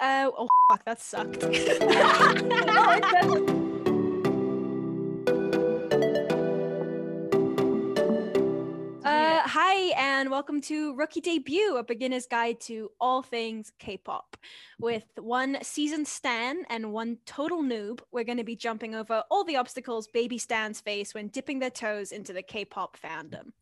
Uh, oh, fuck, that sucked. Uh, hi, and welcome to Rookie Debut, a beginner's guide to all things K pop. With one seasoned Stan and one total noob, we're going to be jumping over all the obstacles baby Stans face when dipping their toes into the K pop fandom.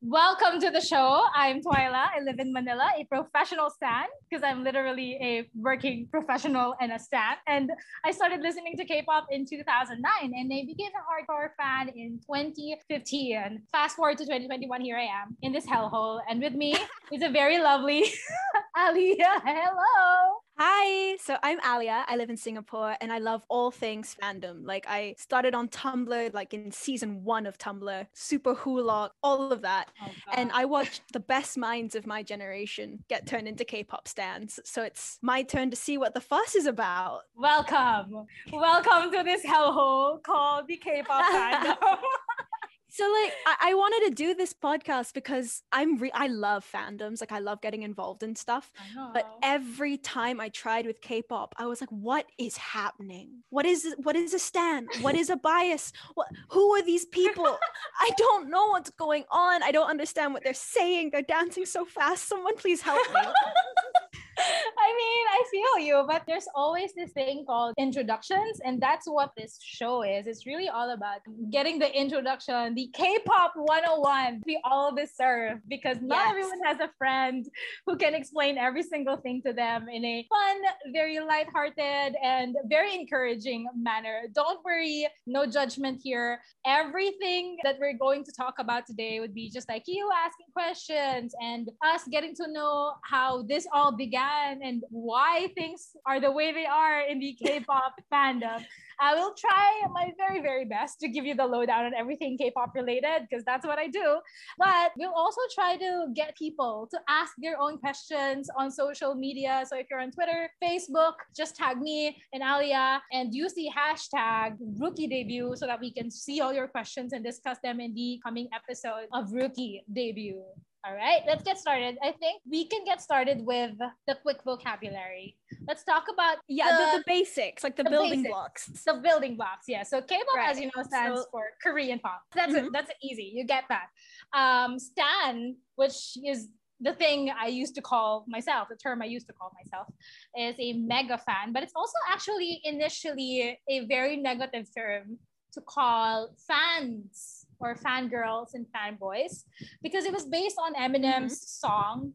Welcome to the show. I'm Twila. I live in Manila, a professional stan because I'm literally a working professional and a stan. And I started listening to K-pop in 2009 and I became a hardcore fan in 2015. Fast forward to 2021, here I am in this hellhole. And with me is a very lovely Aliya. Hello. Hi, so I'm Aliya. I live in Singapore and I love all things fandom. Like I started on Tumblr like in season 1 of Tumblr, Super mm. Hulock, all of that. Oh, and I watched the best minds of my generation get turned into K-pop stans. So it's my turn to see what the fuss is about. welcome. Welcome to this hellhole called the K-pop fandom. So like I, I wanted to do this podcast because I'm re- I love fandoms. Like I love getting involved in stuff. But every time I tried with K-pop, I was like, "What is happening? What is what is a stan? What is a bias? What who are these people? I don't know what's going on. I don't understand what they're saying. They're dancing so fast. Someone please help me." I mean, I feel you, but there's always this thing called introductions, and that's what this show is. It's really all about getting the introduction, the K-pop 101 we all deserve because not Yes. everyone has a friend who can explain every single thing to them in a fun, very lighthearted, and very encouraging manner. Don't worry, no judgment here. Everything that we're going to talk about today would be just like you asking questions and us getting to know how this all began and why things are the way they are in the K-pop fandom. I will try my very, very best to give you the lowdown on everything K-pop related because that's what I do. But we'll also try to get people to ask their own questions on social media. So if you're on Twitter, Facebook, just tag me and Aliya and use the hashtag rookie debut so that we can see all your questions and discuss them in the coming episode of Rookie Debut. All right, let's get started. I think we can get started with the quick vocabulary. Let's talk about Yeah, the, the basics, like the, the building basics. blocks. the building blocks. Yeah. So K-pop, as you know, stands So- for Korean pop. That's it. Mhm. That's easy. You get that. Um, Stan, which is the thing I used to call myself, the term I used to call myself, is a mega fan. But it's also actually initially a very negative term to call fans or fangirls and fanboys because it was based on Eminem's song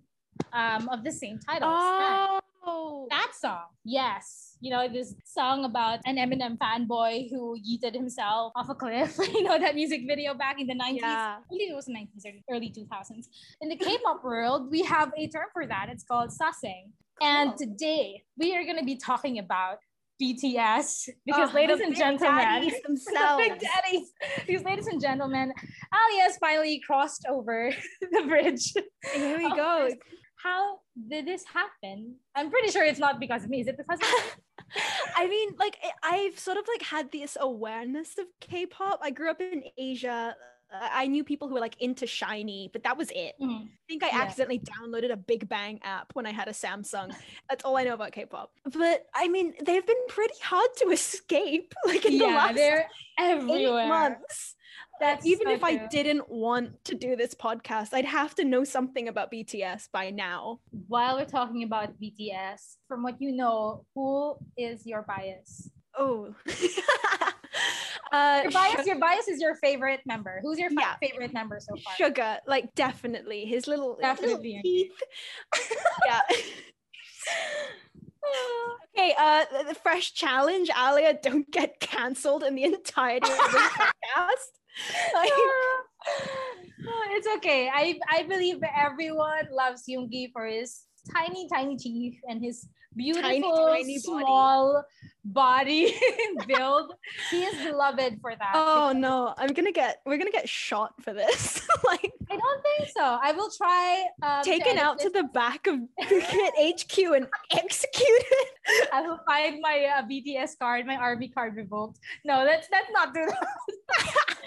um, of the same title. Stan Oh, that song yes. You know this song about an eminem fanboy who yeeted himself off a cliff. You know that music video back in the 90s yeah. I believe it was the 90s or early 2000s in the k-pop world we have a term for that. It's called sasaeng and today we are going to be talking about BTS because, Oh, ladies and gentlemen, themselves. big daddies, these ladies and gentlemen, Ali has finally crossed over the bridge Here we of go. How did this happen? I'm pretty sure it's not because of me. Is it because of? I mean, like I've sort of like had this awareness of K-pop. I grew up in Asia. I knew people who were like into SHINee, but that was it. Mhm. I think I Yeah. accidentally downloaded a Big Bang app when I had a Samsung. That's all I know about K-pop. But I mean, they've been pretty hard to escape. Like in the last they're eight months. That's Even so if I didn't want to do this podcast, I'd have to know something about BTS by now. While we're talking about BTS, from what you know, who is your bias? Oh. uh, Your bias, your bias is your favorite member. Who's your Yeah. favorite member so far? Suga, like definitely his little, his little teeth. yeah. okay, uh, the, the fresh challenge, Aliya, don't get cancelled in the entirety of this podcast. Like, No, it's okay. I I believe everyone loves Yoongi for his tiny, tiny teeth and his beautiful, tiny body. small body, build. He is beloved for that. oh no, I'm gonna get, we're gonna get shot for this. like I don't think so. I will try. Um, taken edit out to the back of Cricket HQ and executed. I will find my uh, BTS card, my army card revoked. No, let's let's not do that.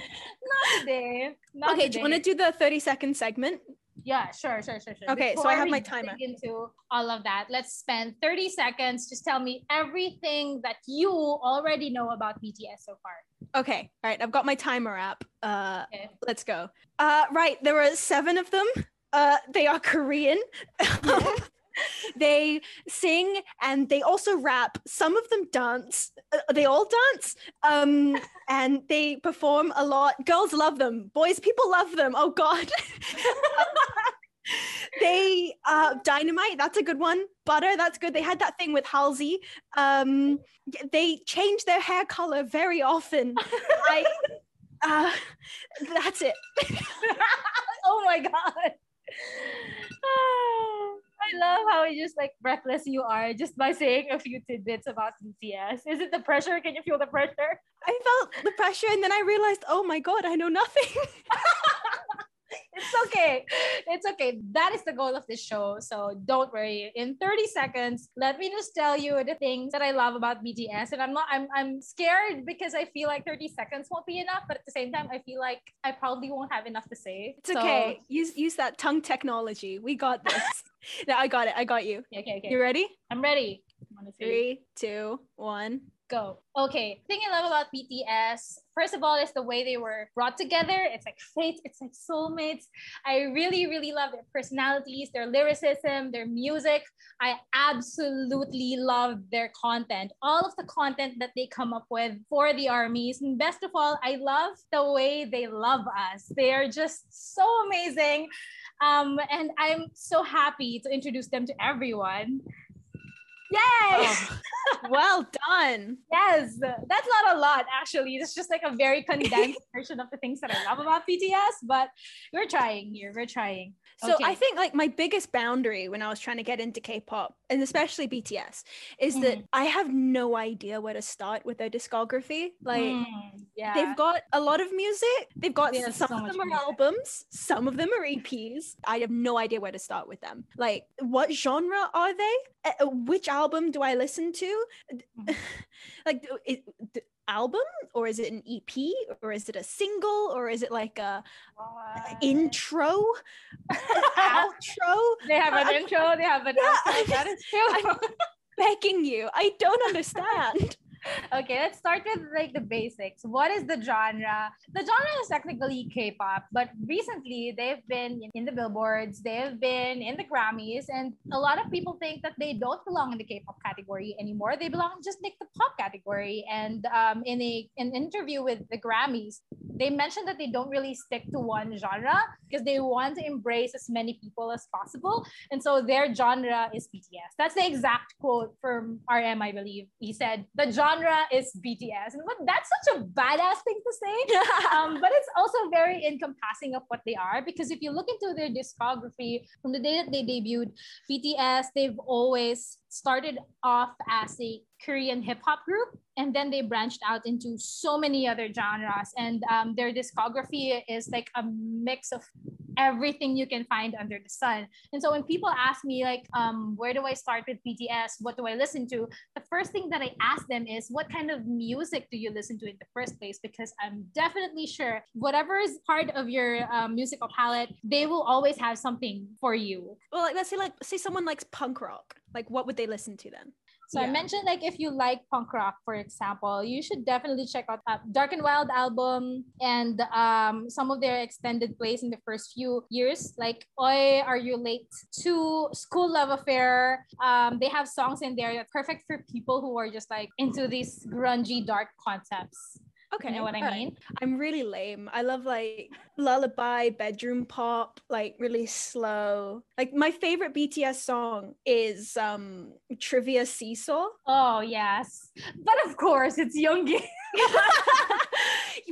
not today. Not okay, do you want to do the 30 second segment? Yeah, sure, sure, sure, sure. Okay, so I have my timer. Into all of that, let's spend 30 seconds. Just tell me everything that you already know about BTS so far. Okay, all right. I've got my timer app. Uh, Okay. let's go. Uh, right. There are seven of them. Uh, they are Korean. they sing and they also rap. Some of them dance. Uh, they all dance. Um, and they perform a lot. Girls love them. Boys, people love them. Oh God. they uh dynamite that's a good one butter that's good they had that thing with halsey um they change their hair color very often i uh that's it oh my god. I love how just like breathless you are just by saying a few tidbits about BTS. Is it the pressure? Can you feel the pressure? i felt the pressure and then i realized oh my god i know nothing It's okay. It's okay. That is the goal of this show. So don't worry. In 30 seconds, let me just tell you the things that I love about BTS. And I'm not I'm I'm scared because I feel like 30 seconds won't be enough, but at the same time, I feel like I probably won't have enough to say. it's okay use use that tongue technology we got this no i got it i got you Okay, okay, okay. you ready I'm ready. Three two one go. Okay. Thing I love about BTS, first of all, is the way they were brought together. It's like fate, it's like soulmates. I really, really love their personalities, their lyricism, their music. I absolutely love their content. All of the content that they come up with for the armies. And best of all, I love the way they love us. They are just so amazing. Um, and I'm so happy to introduce them to everyone. Yay! Oh, well done Yes, that's not a lot actually. It's just like a very condensed version of the things that I love about BTS, but we're trying here. We're trying. So Okay. I think like my biggest boundary when I was trying to get into K-pop and especially BTS is that Mhm. I have no idea where to start with their discography. Like Mm, yeah. they've got a lot of music. They've got some so of them are music. albums, some of them are EPs. I have no idea where to start with them. Like what genre are they? Uh, which album do I listen to? Mhm. like is, the album or is it an EP or is it a single or is it like a What? intro outro they have an I'm- intro, they have an Yeah, outro. I'm That is true. begging you i don't understand okay, let's start with like the basics. What is the genre? The genre is technically K-pop, but recently they've been in the billboards, they've been in the Grammys, and a lot of people think that they don't belong in the K-pop category anymore. They belong just like the pop category. And um, in a an interview with the Grammys, they mentioned that they don't really stick to one genre because they want to embrace as many people as possible. And so their genre is BTS. That's the exact quote from RM, I believe. He said, the genre is BTS. And but that's such a badass thing to say. Um, but it's also very encompassing of what they are because if you look into their discography from the day that they debuted, BTS, they've always started off as a Korean hip hop group and then they branched out into so many other genres. And um, their discography is like a mix of everything you can find under the sun. And so when people ask me like um, where do i start with bts what do i listen to? The first thing that i ask them is what kind of music do you listen to in the first place? Because i'm definitely sure whatever is part of your um, musical palette they will always have something for you. Well like let's say like say someone likes punk rock. Like what would they listen to then So I mentioned like if you like punk rock, for example, you should definitely check out uh, Dark and Wild album and um, some of their extended plays in the first few years, like Oi, Are You Late to Skool Luv Affair. Um, they have songs in there that's perfect for people who are just like into these grungy, dark concepts. Okay You know what I mean? i'm really lame i love like lullaby bedroom pop like really slow like my favorite bts song is um trivia seesaw Oh yes, but of course it's Yoongi.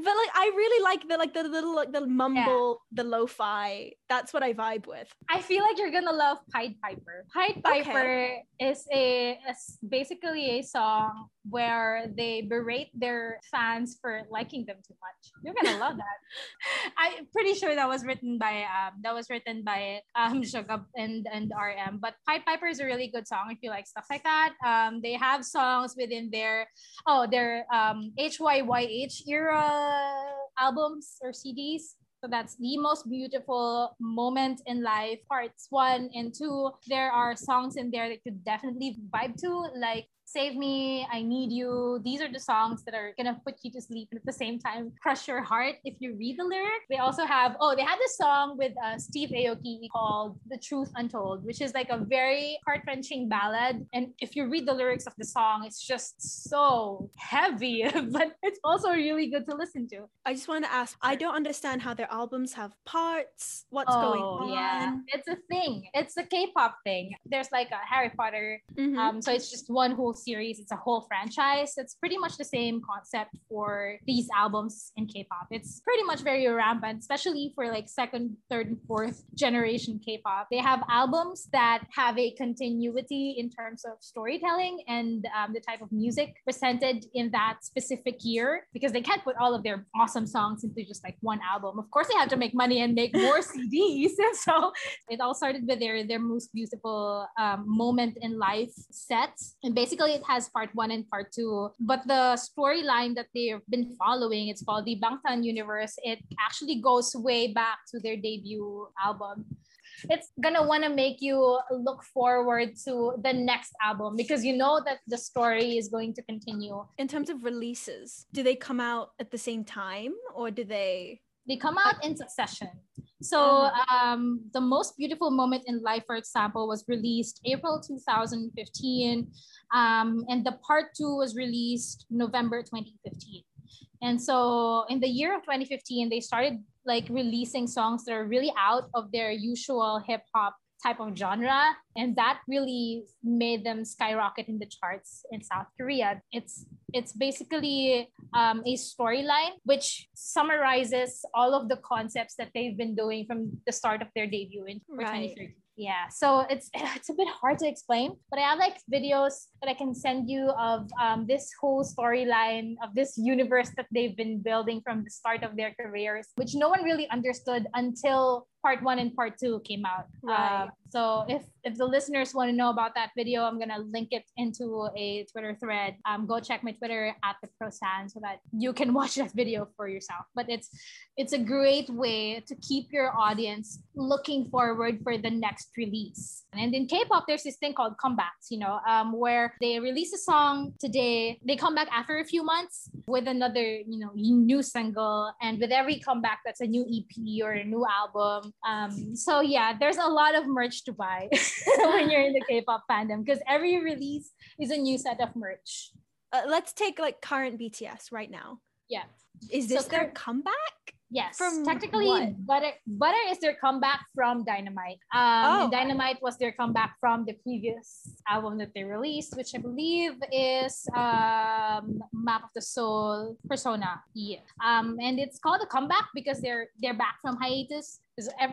but like I really like the like the little like the mumble, the lo-fi. That's what I vibe with. I feel like you're gonna love Pied Piper. Pied Piper is a is basically a song where they berate their fans for liking them too much. You're gonna love that. I'm pretty sure that was written by um that was written by um Suga and and RM. But Pied Piper is a really good song if you like stuff like that. Um, they have songs within their oh their um HYYH era albums or CDs So that's the most beautiful moment in life, parts one and two. There are songs in there that you definitely vibe to, like Save Me, I Need You. These are the songs that are gonna put you to sleep and at the same time crush your heart if you read the lyric. They also have, oh, they had this song with uh, Steve Aoki called The Truth Untold, which is like a very heart wrenching ballad. And if you read the lyrics of the song, it's just so heavy, but it's also really good to listen to. I just want to ask I don't understand how their albums have parts. What's oh, going on? Yeah, it's a thing. It's a K pop thing. There's like a Harry Potter. Mm-hmm. Um, so it's just one whole series, it's a whole franchise. It's pretty much the same concept for these albums in K-pop. It's pretty much very rampant, especially for like second, third, and fourth generation K-pop. They have albums that have a continuity in terms of storytelling and um, the type of music presented in that specific year because they can't put all of their awesome songs into just like one album. Of course, they have to make money and make more CDs. And so it all started with their their most beautiful um, moment in life set. And basically it has part one and part two. But the storyline that they've been following, it's called the Bangtan Universe. It actually goes way back to their debut album it's gonna want to make you look forward to the next album because you know that the story is going to continue. In terms of releases, do they come out at the same time or do they? They come out in succession. So mm-hmm. um, the most beautiful moment in life, for example, was released April 2015, um, and the part two was released November 2015. And so in the year of 2015, they started like releasing songs that are really out of their usual hip hop type of genre and that really made them skyrocket in the charts in south korea it's it's basically um, a storyline which summarizes all of the concepts that they've been doing from the start of their debut in right. 2013 yeah so it's it's a bit hard to explain but i have like videos that i can send you of um, this whole storyline of this universe that they've been building from the start of their careers which no one really understood until part one and part two came out. Right. Uh, so if if the listeners want to know about that video, I'm gonna link it into a Twitter thread. Um, go check my Twitter at the ProStan so that you can watch that video for yourself. But it's it's a great way to keep your audience looking forward for the next release. And in K-pop, there's this thing called comebacks. You know, um, where they release a song today, they come back after a few months with another you know new single, and with every comeback, that's a new EP or a new album um, so yeah, there's a lot of merch to buy when you're in the K-pop fandom because every release is a new set of merch. Uh, let's take like current BTS right now. Yeah. Is this so their comeback? Yes, from technically, what? Butter Butter is their comeback from Dynamite. Um, oh. Dynamite was their comeback from the previous album that they released, which I believe is um, Map of the Soul Persona. Yeah. Um, and it's called a comeback because they're they're back from hiatus.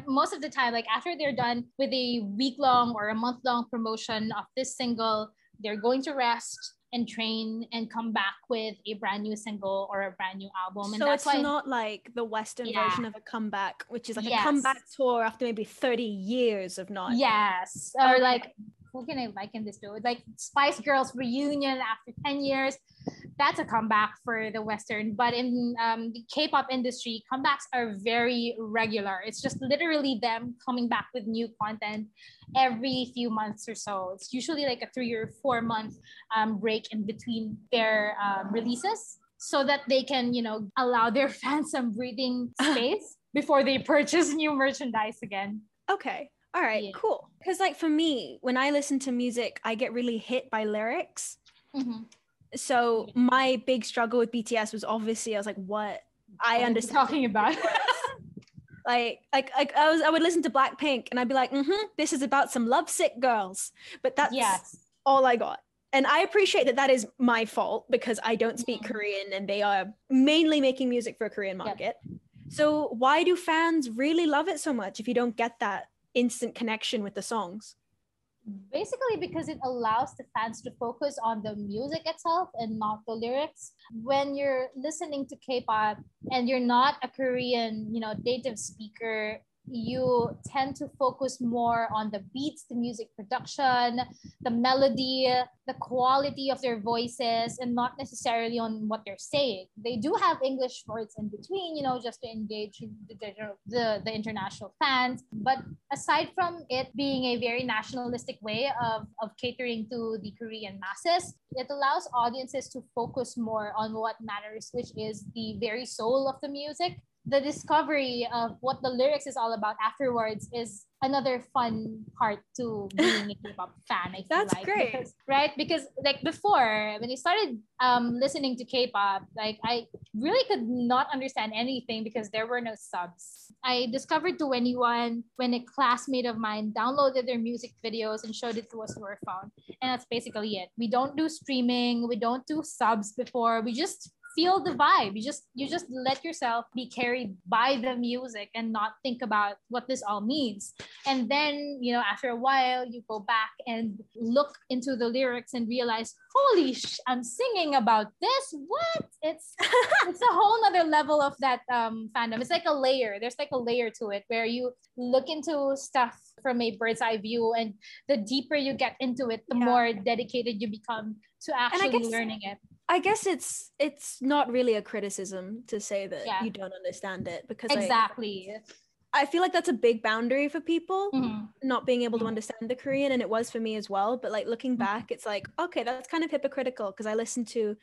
Most of the time, like after they're done with a week long or a month long promotion of this single, they're going to rest and train and come back with a brand new single or a brand new album. And so that's it's why, not like the Western yeah. version of a comeback, which is like yes. a comeback tour after maybe 30 years of not. Yes. Or like who can I liken this to? Like Spice Girls reunion after 10 years. That's a comeback for the Western. But in um, the K pop industry, comebacks are very regular. It's just literally them coming back with new content every few months or so. It's usually like a three or four month um, break in between their um, releases so that they can, you know, allow their fans some breathing space before they purchase new merchandise again. Okay. All right, yeah. cool. Because, like, for me, when I listen to music, I get really hit by lyrics. Mm-hmm. So, my big struggle with BTS was obviously, I was like, what? I what understand. talking about. like, like, like, I was, I would listen to Blackpink and I'd be like, mm-hmm, this is about some lovesick girls. But that's yes. all I got. And I appreciate that that is my fault because I don't speak mm-hmm. Korean and they are mainly making music for a Korean market. Yep. So, why do fans really love it so much if you don't get that instant connection with the songs? Basically, because it allows the fans to focus on the music itself and not the lyrics. When you're listening to K-pop and you're not a Korean, you know, native speaker, you tend to focus more on the beats, the music production, the melody, the quality of their voices, and not necessarily on what they're saying. They do have English words in between, you know, just to engage the, the, the international fans. But aside from it being a very nationalistic way of, of catering to the Korean masses, it allows audiences to focus more on what matters, which is the very soul of the music the discovery of what the lyrics is all about afterwards is another fun part to being a K-pop fan. I That's like. great, because, right? Because like before, when I started um, listening to K-pop, like I really could not understand anything because there were no subs. I discovered 2NE1 when a classmate of mine downloaded their music videos and showed it to us to our phone, and that's basically it. We don't do streaming. We don't do subs before. We just feel the vibe. You just you just let yourself be carried by the music and not think about what this all means. And then, you know, after a while you go back and look into the lyrics and realize, holy sh- I'm singing about this. What? It's it's a whole nother level of that um fandom. It's like a layer. There's like a layer to it where you look into stuff from a bird's eye view and the deeper you get into it, the yeah. more dedicated you become to actually guess- learning it I guess it's it's not really a criticism to say that yeah. you don't understand it because exactly. I, I, feel like that's a big boundary for people mm-hmm. not being able to mm-hmm. understand the Korean, and it was for me as well. But like looking mm-hmm. back, it's like okay, that's kind of hypocritical because I listened to,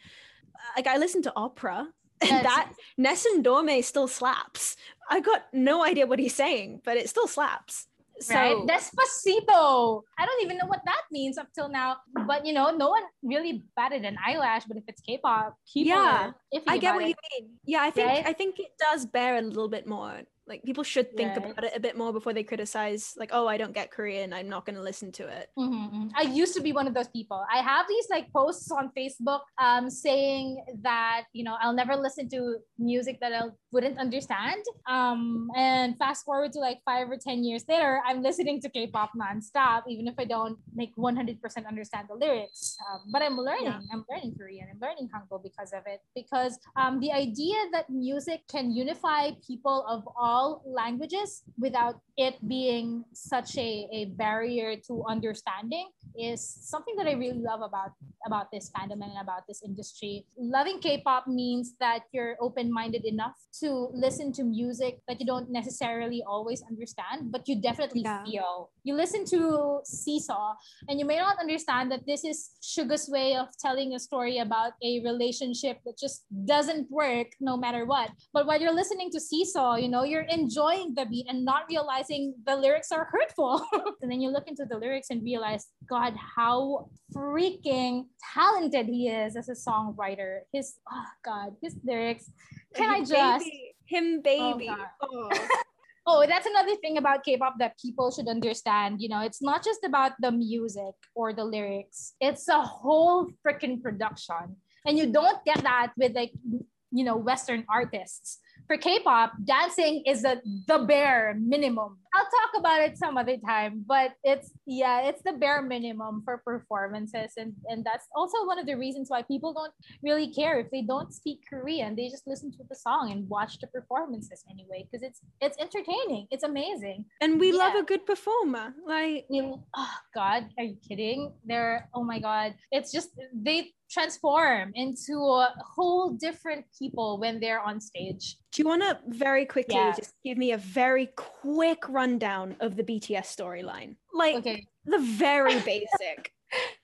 like, I listened to opera, and yes. that Nessun Dorme still slaps. I got no idea what he's saying, but it still slaps. So, right? Despacito. I don't even know what that means up till now. But you know, no one really batted an eyelash. But if it's K-pop, yeah, I get what it. you mean. Yeah, I think right? I think it does bear a little bit more like people should think right. about it a bit more before they criticize like oh i don't get korean i'm not going to listen to it mm-hmm, mm-hmm. i used to be one of those people i have these like posts on facebook um, saying that you know i'll never listen to music that i wouldn't understand um, and fast forward to like five or ten years later i'm listening to k-pop nonstop even if i don't make 100% understand the lyrics um, but i'm learning yeah. i'm learning korean i'm learning hangul because of it because um, the idea that music can unify people of all all languages without it being such a, a barrier to understanding is something that I really love about about this fandom and about this industry. Loving K-pop means that you're open-minded enough to listen to music that you don't necessarily always understand, but you definitely yeah. feel. You listen to Seesaw and you may not understand that this is Suga's way of telling a story about a relationship that just doesn't work no matter what. But while you're listening to Seesaw, you know, you're enjoying the beat and not realizing the lyrics are hurtful. and then you look into the lyrics and realize, God, how freaking talented he is as a songwriter. His oh God, his lyrics. Can I just baby. him baby? Oh, oh. Oh, that's another thing about K-pop that people should understand. You know, it's not just about the music or the lyrics. It's a whole freaking production. And you don't get that with like you know Western artists for K-pop, dancing is the the bare minimum. I'll talk about it some other time, but it's yeah, it's the bare minimum for performances, and and that's also one of the reasons why people don't really care if they don't speak Korean. They just listen to the song and watch the performances anyway, because it's it's entertaining. It's amazing, and we yeah. love a good performer. Like, oh God, are you kidding? They're oh my God, it's just they transform into a whole different people when they're on stage. Do you want to very quickly yeah. just give me a very quick rundown of the BTS storyline? Like okay. the very basic.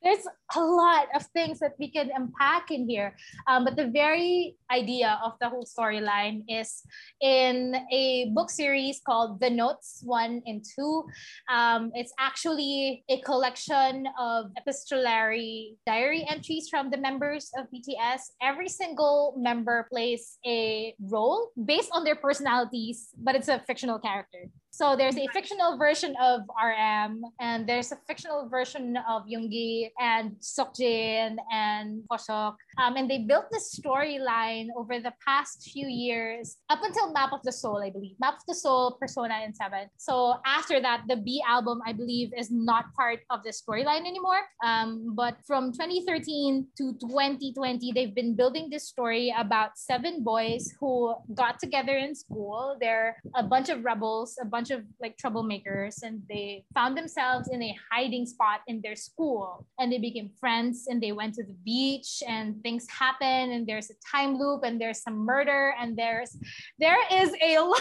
There's a lot of things that we can unpack in here. Um, but the very idea of the whole storyline is in a book series called The Notes 1 and 2. Um, it's actually a collection of epistolary diary entries from the members of BTS. Every single member plays a role based on their personalities, but it's a fictional character. So there's a fictional version of RM, and there's a fictional version of Yoongi and Seokjin and Hoseok. Um, and they built this storyline over the past few years up until Map of the Soul, I believe. Map of the Soul, Persona, and Seven. So after that, the B album, I believe, is not part of the storyline anymore. Um, but from 2013 to 2020, they've been building this story about seven boys who got together in school. They're a bunch of rebels, a bunch bunch of like troublemakers and they found themselves in a hiding spot in their school and they became friends and they went to the beach and things happen and there's a time loop and there's some murder and there's there is a lot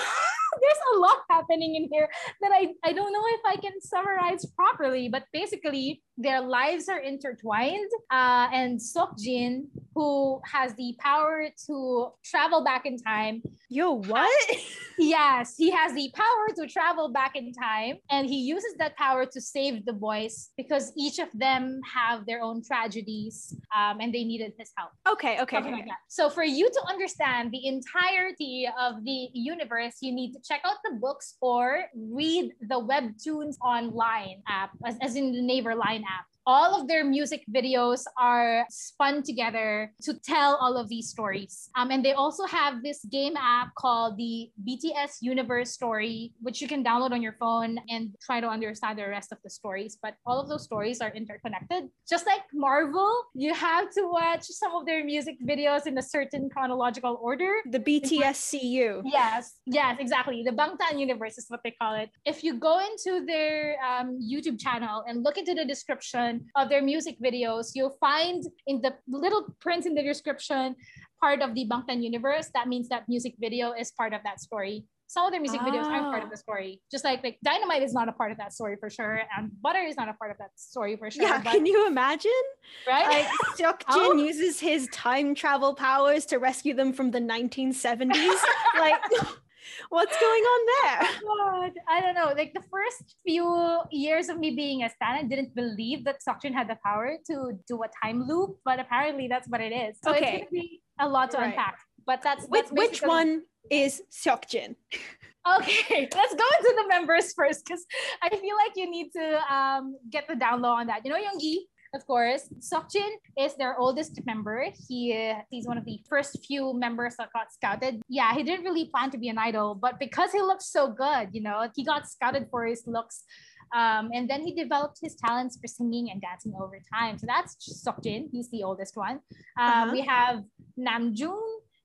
there's a lot happening in here that I, I don't know if I can summarize properly, but basically their lives are intertwined. Uh, and Seokjin, who has the power to travel back in time. Yo, what? yes, he has the power to travel back in time. And he uses that power to save the boys because each of them have their own tragedies um, and they needed his help. Okay, okay. okay. Like so for you to understand the entirety of the universe, you need to check out the books or read the webtoons online app, as, as in the Naver Line all of their music videos are spun together to tell all of these stories. Um, and they also have this game app called the BTS Universe Story, which you can download on your phone and try to understand the rest of the stories. But all of those stories are interconnected. Just like Marvel, you have to watch some of their music videos in a certain chronological order. The BTSCU. Yes, yes, exactly. The Bangtan Universe is what they call it. If you go into their um, YouTube channel and look into the description, description of their music videos, you'll find in the little print in the description part of the Bangtan universe. That means that music video is part of that story. Some of their music oh. videos aren't part of the ah. story. Just like like Dynamite is not a part of that story for sure, and Butter is not a part of that story for sure. Yeah, but, can you imagine? Right? Like Seokjin oh. uses his time travel powers to rescue them from the 1970s. like What's going on there? Oh God, I don't know. Like the first few years of me being a stan, I didn't believe that Seokjin had the power to do a time loop, but apparently that's what it is. So okay. it's gonna be a lot to right. unpack. But that's, that's which one is Seokjin? Okay, let's go into the members first because I feel like you need to um, get the down low on that. You know, Yoongi, of course. Seokjin is their oldest member. He he's one of the first few members that got scouted. Yeah, he didn't really plan to be an idol, but because he looked so good, you know, he got scouted for his looks. Um, and then he developed his talents for singing and dancing over time. So that's Seokjin. He's the oldest one. Um, uh-huh. We have Namjoon,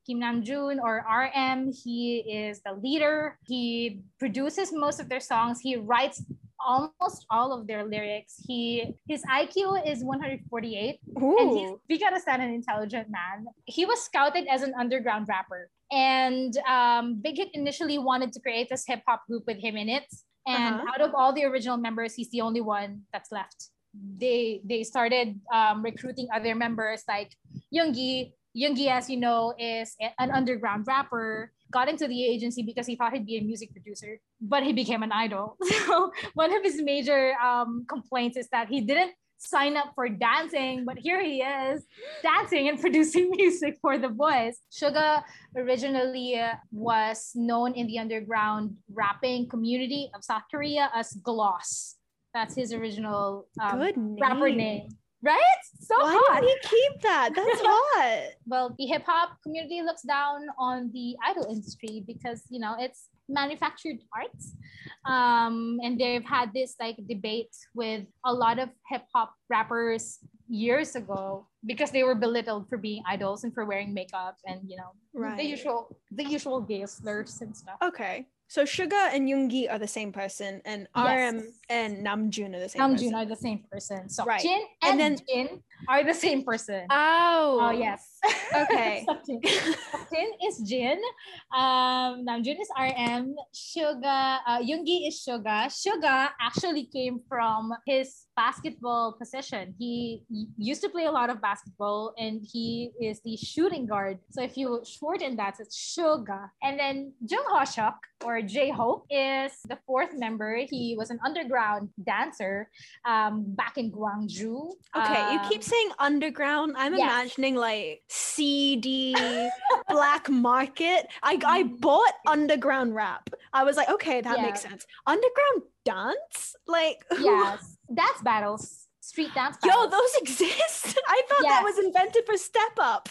Kim Namjoon or RM. He is the leader. He produces most of their songs. He writes almost all of their lyrics. He his IQ is 148, Ooh. and he's we gotta stand an intelligent man. He was scouted as an underground rapper, and um, Big Hit initially wanted to create this hip hop group with him in it. And uh-huh. out of all the original members, he's the only one that's left. They they started um, recruiting other members like Yoongi. Yoongi, as you know, is an underground rapper got into the agency because he thought he'd be a music producer, but he became an idol. So one of his major um, complaints is that he didn't sign up for dancing, but here he is dancing and producing music for the boys. Suga originally was known in the underground rapping community of South Korea as Gloss. That's his original um, name. rapper name. Right? So Why hot. did he keep that? That's hot. well, the hip hop community looks down on the idol industry because you know it's manufactured arts. Um, and they've had this like debate with a lot of hip hop rappers years ago because they were belittled for being idols and for wearing makeup and you know right. the usual the usual gay slurs and stuff. Okay. So Suga and Yoongi are the same person, and yes. RM and Namjoon are the same. Namjoon person. are the same person. So right. Jin and, and then Jin are the same person. Oh. Oh yes. Okay. Jin is Jin. Um, Namjoon is RM. Suga, uh, Yoongi is Suga. Suga actually came from his basketball position. He used to play a lot of basketball, and he is the shooting guard. So if you shorten that, it's Suga. And then Jung Hoseok or J Hope is the fourth member. He was an underground dancer um, back in Gwangju. Okay, um, you keep saying underground. I'm yes. imagining like CD, black market. I, I mm-hmm. bought underground rap. I was like, okay, that yeah. makes sense. Underground dance? Like, yes, dance battles. Street dance battles. Yo, those exist. I thought yes. that was invented for Step Up.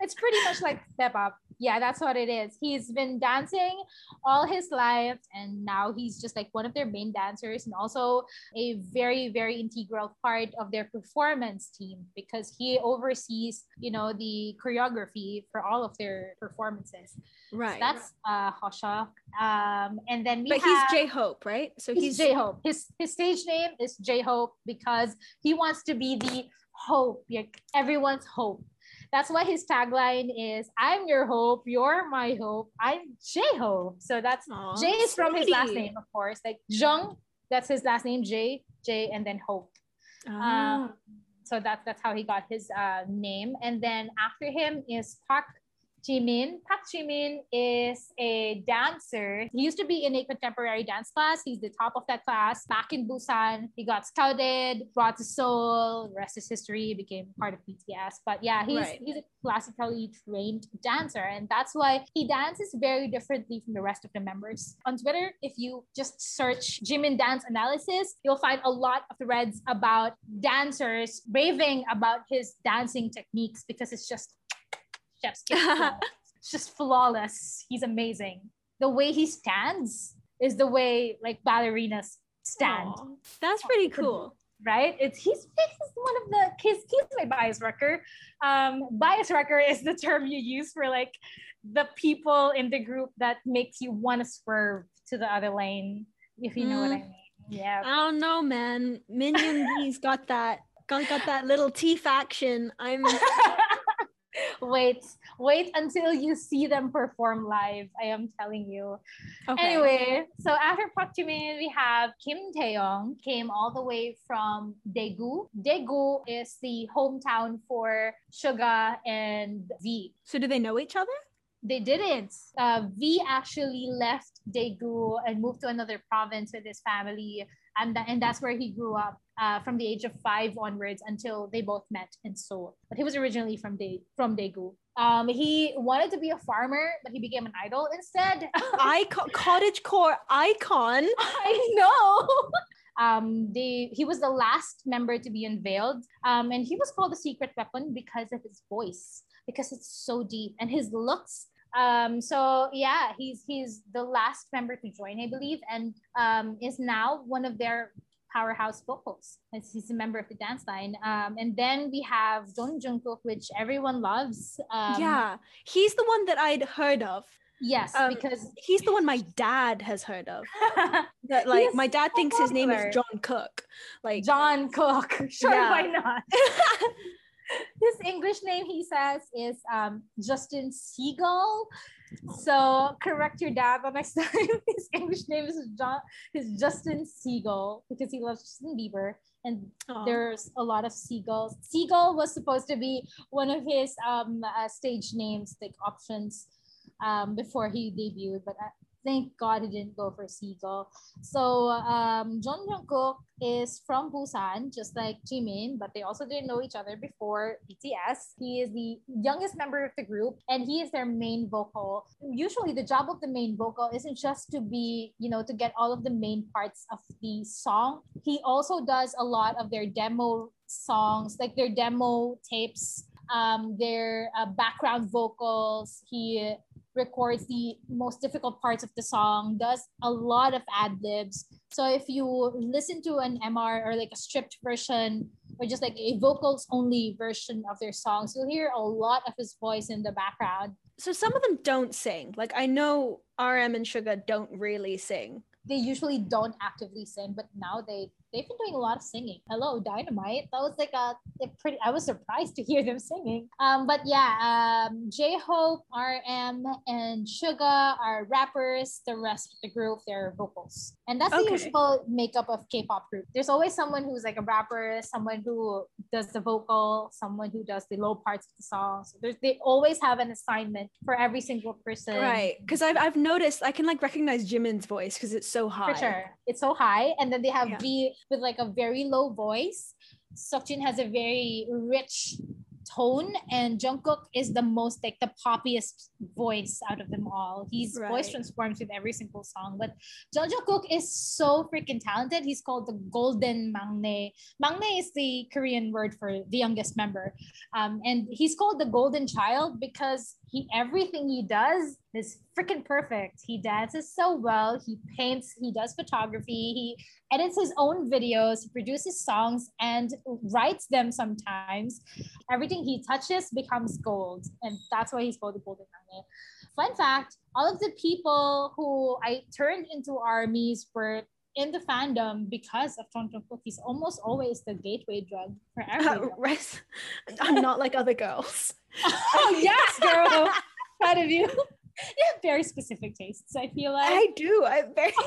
It's pretty much like Step Up Yeah, that's what it is. He's been dancing all his life, and now he's just like one of their main dancers, and also a very, very integral part of their performance team because he oversees, you know, the choreography for all of their performances. Right. So that's uh Hoseok. Um, and then we but have, he's J Hope, right? So he's he's J Hope. His his stage name is J Hope because he wants to be the hope, like everyone's hope. That's why his tagline is "I'm your hope, you're my hope, I'm J Hope." So that's Aw, J is from his last name, of course. Like Jung, that's his last name. J, J, and then Hope. Ah. Um, so that's that's how he got his uh, name. And then after him is Park Jimin. Park Jimin is a dancer. He used to be in a contemporary dance class. He's the top of that class. Back in Busan, he got scouted, brought to Seoul. The rest is history. Became part of BTS. But yeah, he's Right. he's a classically trained dancer, and that's why he dances very differently from the rest of the members. On Twitter, if you just search Jimin dance analysis, you'll find a lot of threads about dancers raving about his dancing techniques because it's just chef's kiss. it's just flawless. He's amazing. The way he stands is the way like ballerinas stand Aw, That's pretty cool. right? It's he's, he's one of the he's, he's my bias wrecker. Um, bias wrecker is the term you use for like the people in the group that makes you want to swerve to the other lane, if you know what I mean. Yeah. I don't know, man. Min Yoongi's got that got, got that little teeth action. I'm wait, wait until you see them perform live. I am telling you. okay. Anyway, so after Park Jimin, we have Kim Taehyung, came all the way from Daegu. Daegu is the hometown for Suga and V. So do they know each other? They didn't. Uh, v actually left Daegu and moved to another province with his family, and tha- and that's where he grew up uh, from the age of five onwards until they both met in Seoul. But he was originally from Dae from Daegu. Um, he wanted to be a farmer, but he became an idol instead. Icon cottage core icon. I know. Um, they he was the last member to be unveiled, um, and he was called the secret weapon because of his voice, because it's so deep, and his looks. Um, so yeah, he's he's the last member to join, I believe, and um, is now one of their powerhouse vocals. As He's a member of the dance line. Um, and then we have Jeon Jungkook, which everyone loves. Um, yeah, he's the one that I'd heard of. Yes, Um, because He's the one my dad has heard of. That like my dad so thinks his name is John Cook. Like John Cook. Sure, Yeah. why not? His English name, he says, is um, Justin Seagull. So correct your dad the next time. His English name is John is Justin Seagull because he loves Justin Bieber. And Aw. there's a lot of seagulls. Seagull was supposed to be one of his um, uh, stage names, like options, um, before he debuted. But uh, thank God he didn't go for Seagull. So um, Jeon Jungkook is from Busan, just like Jimin, but they also didn't know each other before BTS. He is the youngest member of the group, and he is their main vocal. Usually, the job of the main vocal isn't just to be, you know, to get all of the main parts of the song. He also does a lot of their demo songs, like their demo tapes, um, their uh, background vocals. He records the most difficult parts of the song, does a lot of ad libs. So if you listen to an MR or like a stripped version or just like a vocals only version of their songs, you'll hear a lot of his voice in the background. so some of them don't sing. Like I know RM and Suga don't really sing. They usually don't actively sing, but now they they've been doing a lot of singing. Hello, Dynamite. That was like a, a pretty. I was surprised to hear them singing. Um, but yeah, um, J Hope, RM, and Suga are rappers. The rest of the group, they're vocals, and that's the usual makeup of K-pop group. There's always someone who's like a rapper, someone who does the vocal, someone who does the low parts of the song. So there's, they always have an assignment for every single person. Right. Because I've I've noticed I can like recognize Jimin's voice because it's so high. For sure. It's so high. And then they have Yeah. V with like a very low voice. Seokjin has a very rich tone and Jungkook is the most like the poppiest voice out of them all. His voice transforms with every single song. But Jeon Jungkook is so freaking talented. He's called the golden maknae. Maknae is the Korean word for the youngest member. Um, and he's called the golden child because he everything he does is freaking perfect. He dances so well. He paints. He does photography. He edits his own videos. He produces songs and writes them sometimes. Everything he touches becomes gold, and that's why he's called the Golden Maknae. Fun fact: all of the people who I turned into armies were in the fandom because of Jeon Jungkook. He's almost always the gateway drug for uh, everyone. Rest. I'm not like other girls. oh yes, girl. Proud of you. You have very specific tastes. I feel like I do. I very.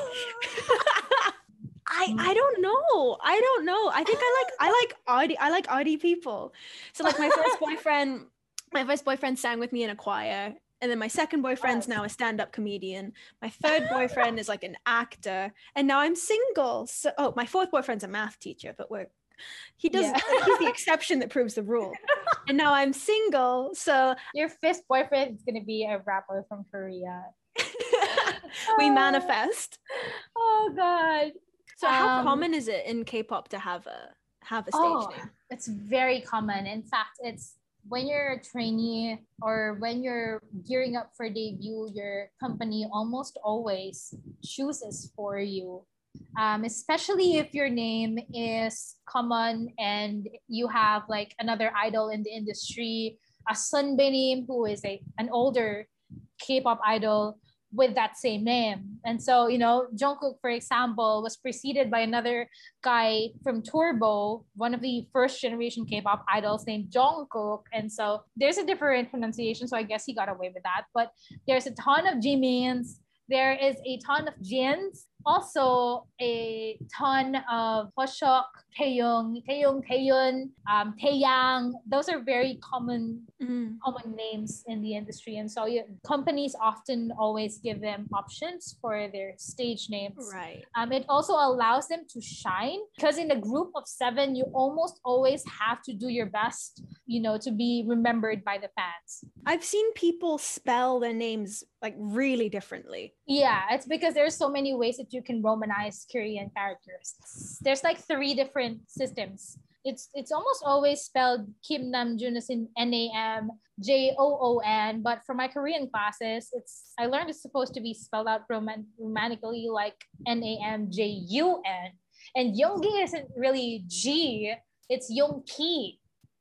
I I don't know. I don't know. I think I like I like arty I like arty people. So like my first boyfriend, my first boyfriend sang with me in a choir. And then my second boyfriend's now a stand-up comedian. My third boyfriend is like an actor. And now I'm single. So oh, my fourth boyfriend's a math teacher, but we're he does yeah. he's the exception that proves the rule. And now I'm single. So your fifth boyfriend is gonna be a rapper from Korea. we manifest. Oh god. So how um, common is it in K-pop to have a have a stage oh, name? It's very common. In fact, it's when you're a trainee or when you're gearing up for debut, your company almost always chooses for you. Um, especially if your name is common and you have like another idol in the industry, a Sunbae who is a, an older K-pop idol with that same name. And so, you know, Jungkook, for example, was preceded by another guy from Turbo, one of the first generation K-pop idols named Jungkook. And so there's a different pronunciation, so I guess he got away with that. But there's a ton of Jimins, there is a ton of Jins, also a ton of Hoseok, Taeyong, Taeyong, Taeyun, um, Taeyang. Those are very common mm. common names in the industry, and so yeah, companies often always give them options for their stage names. Right. Um, it also allows them to shine because in a group of seven, you almost always have to do your best, you know, to be remembered by the fans. I've seen people spell their names like really differently. Yeah, it's because there's so many ways that you can romanize Korean characters. There's like three different systems. It's it's almost always spelled Kim Namjoon as in N A M J O O N, but for my Korean classes, it's I learned it's supposed to be spelled out roman- romantically like N A M J U N. And Yoongi isn't really G, it's Yoongi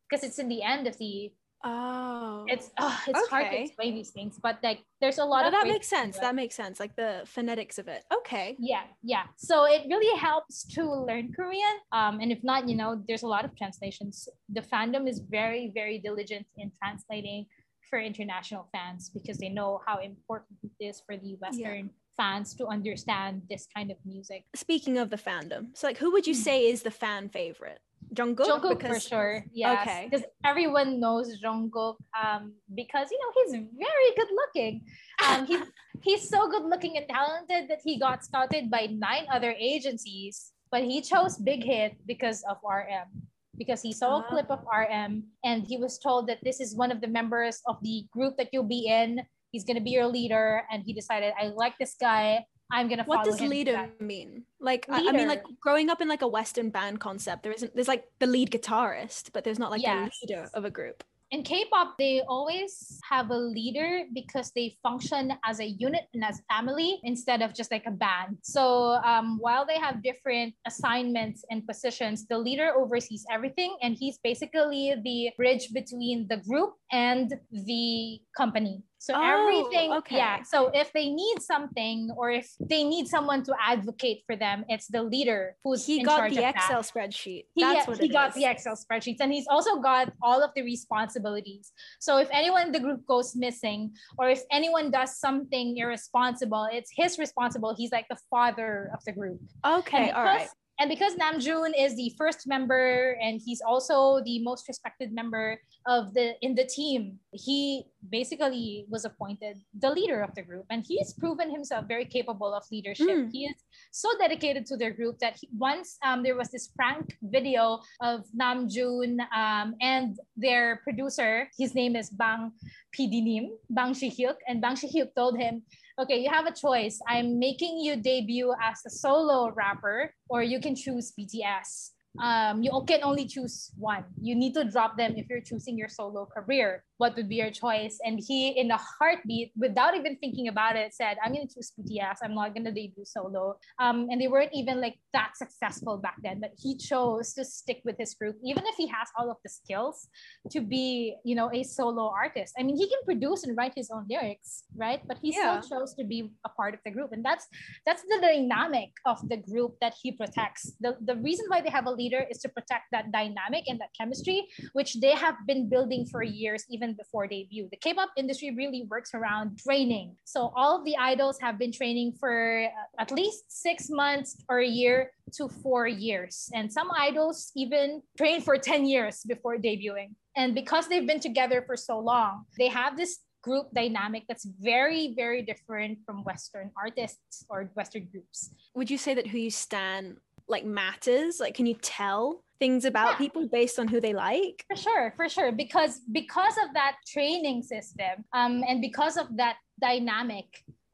because it's in the end of the Oh, it's oh, it's okay. hard to explain these things, but like there's a lot no, of that makes sense. That makes sense. Like the phonetics of it. Okay. Yeah, yeah. So it really helps to learn Korean. Um, and if not, you know, there's a lot of translations. The fandom is very, very diligent in translating for international fans because they know how important it is for the Western. Yeah fans to understand this kind of music. Speaking of the fandom, so like who would you hmm. say is the fan favorite? Jungkook, Jungkook because... for sure. Yes. Okay. Because everyone knows Jungkook um, because you know he's very good looking. Um, he's he's so good looking and talented that he got scouted by nine other agencies, but he chose Big Hit because of RM. Because he saw a clip of RM and he was told that this is one of the members of the group that you'll be in. He's gonna be your leader, and he decided, I like this guy. I'm gonna What does leader mean? Like leader. I, I, mean like growing up in like a Western band concept, there isn't there's like the lead guitarist, but there's not like yes. a leader of a group. In K-pop, they always have a leader because they function as a unit and as a family instead of just like a band. So um, while they have different assignments and positions, the leader oversees everything, and he's basically the bridge between the group and the company. So oh, everything, okay. yeah. So if they need something or if they need someone to advocate for them, it's the leader who's he got the Excel that. spreadsheet. He, That's what he got is. the Excel spreadsheets, and he's also got all of the responsibilities. So if anyone in the group goes missing or if anyone does something irresponsible, it's his responsible. He's like the father of the group. Okay, all right. And because Namjoon is the first member and he's also the most respected member of the in the team, he basically was appointed the leader of the group and he's proven himself very capable of leadership. Mm. He is so dedicated to their group that he, once um, there was this prank video of Namjoon um, and their producer, his name is Bang PD-nim, Bang Shihyuk, and Bang Shihyuk told him, okay, you have a choice. I'm making you debut as a solo rapper, or you can choose BTS. um, you can only choose one. You need to drop them if you're choosing your solo career. What would be your choice? And he, in a heartbeat, without even thinking about it, said, "I'm gonna choose BTS. I'm not gonna debut solo." Um, and they weren't even like that successful back then, but he chose to stick with his group, even if he has all of the skills to be, you know, a solo artist. I mean, he can produce and write his own lyrics, right? But he Yeah. still chose to be a part of the group, and that's that's the dynamic of the group that he protects. The, the reason why they have a leader is to protect that dynamic and that chemistry, which they have been building for years, even before debut. The K pop industry really works around training. So all of the idols have been training for uh, at least six months or a year to four years. And some idols even train for 10 years before debuting. And because they've been together for so long, they have this group dynamic that's very, very different from Western artists or Western groups. Would you say that who you stan like matters? Like, can you tell things about Yeah. people based on who they like? For sure, for sure. Because because of that training system, um, and because of that dynamic,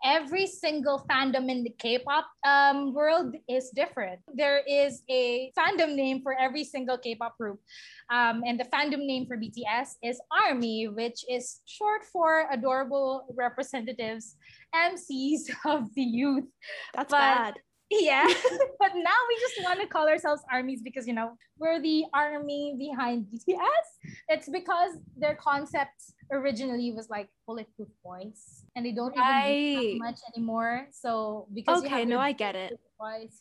every single fandom in the K-pop um, world is different. There is a fandom name for every single K-pop group, um, and the fandom name for BTS is ARMY, which is short for adorable representatives, MCs of the youth. That's But- bad. Yeah, but now we just want to call ourselves armies because you know we're the army behind BTS. It's because their concept originally was like bulletproof boys, and they don't even use that much anymore. So because Okay, no, I get it.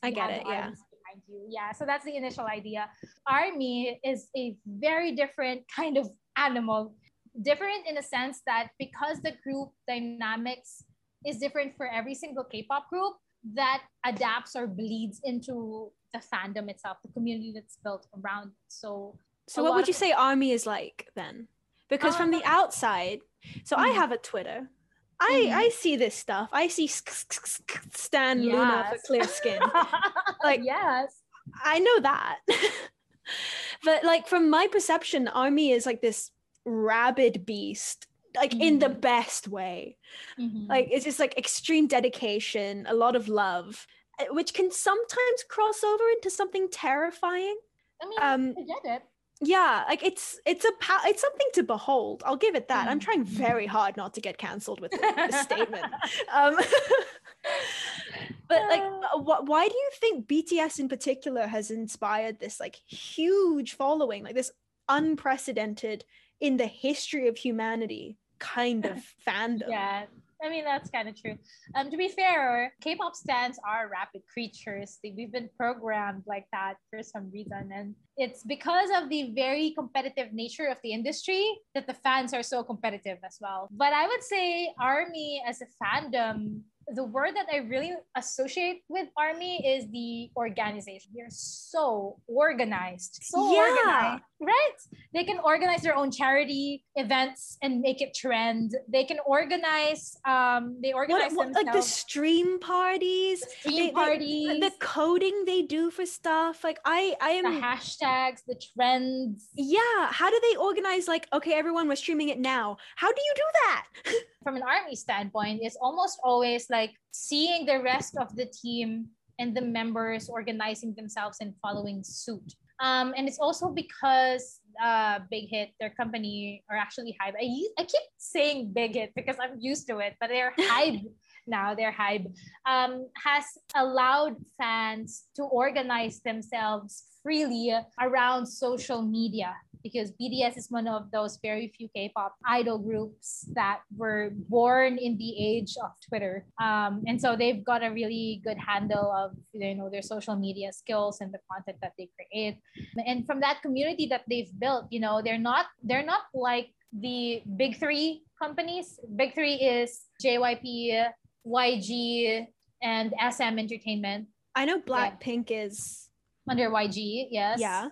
I get it, yeah. Behind you. Yeah, so that's the initial idea. Army is a very different kind of animal, different in a sense that because the group dynamics is different for every single K-pop group that adapts or bleeds into the fandom itself, the community that's built around. it. So So, what would you of- say Army is like then? Because from the Um, outside, so I mhm. have a Twitter. I Mhm. I see this stuff. I see sk- sk- sk- Stan LOONA for clear skin. Like- yes, I know that. but like from my perception, Army is like this rabid beast, like in the Mhm. best way. Mhm. Like it's just like extreme dedication, a lot of love, uh, which can sometimes cross over into something terrifying. I mean, um, I get it. Yeah, like it's it's a pow- it's something to behold. I'll give it that. I'm Mhm. trying very hard not to get cancelled with this statement. Um, but like, wh- why do you think BTS in particular has inspired this like huge following, like this unprecedented in the history of humanity kind of fandom? Yeah, I mean that's kind of true. Um, to be fair, K-pop stands are rapid creatures. They, we've been programmed like that for some reason, and it's because of the very competitive nature of the industry that the fans are so competitive as well. But I would say Army as a fandom. The word that I really associate with Army is the organization. They're so organized, so Yeah. organized, right? They can organize their own charity events and make it trend. They can organize. Um, they organize What, what like the stream parties, the stream they- they- parties, the coding they do for stuff. Like I I am the hashtags, the trends. Yeah, how do they organize like okay, everyone we're streaming it now. How do you do that? From an army standpoint, it's almost always like seeing the rest of the team and the members organizing themselves and following suit. Um, and it's also because uh, Big Hit, their company, are actually Hybe. I keep saying Big Hit because I'm used to it, but they're Hybe now. They're Hybe um, has allowed fans to organize themselves freely around social media because BTS is one of those very few K-pop idol groups that were born in the age of Twitter, um, and so they've got a really good handle of you know their social media skills and the content that they create. And from that community that they've built, you know, they're not they're not like the big three companies. Big three is JYP, YG, and SM Entertainment I know Blackpink is under YG. Yes. yeah.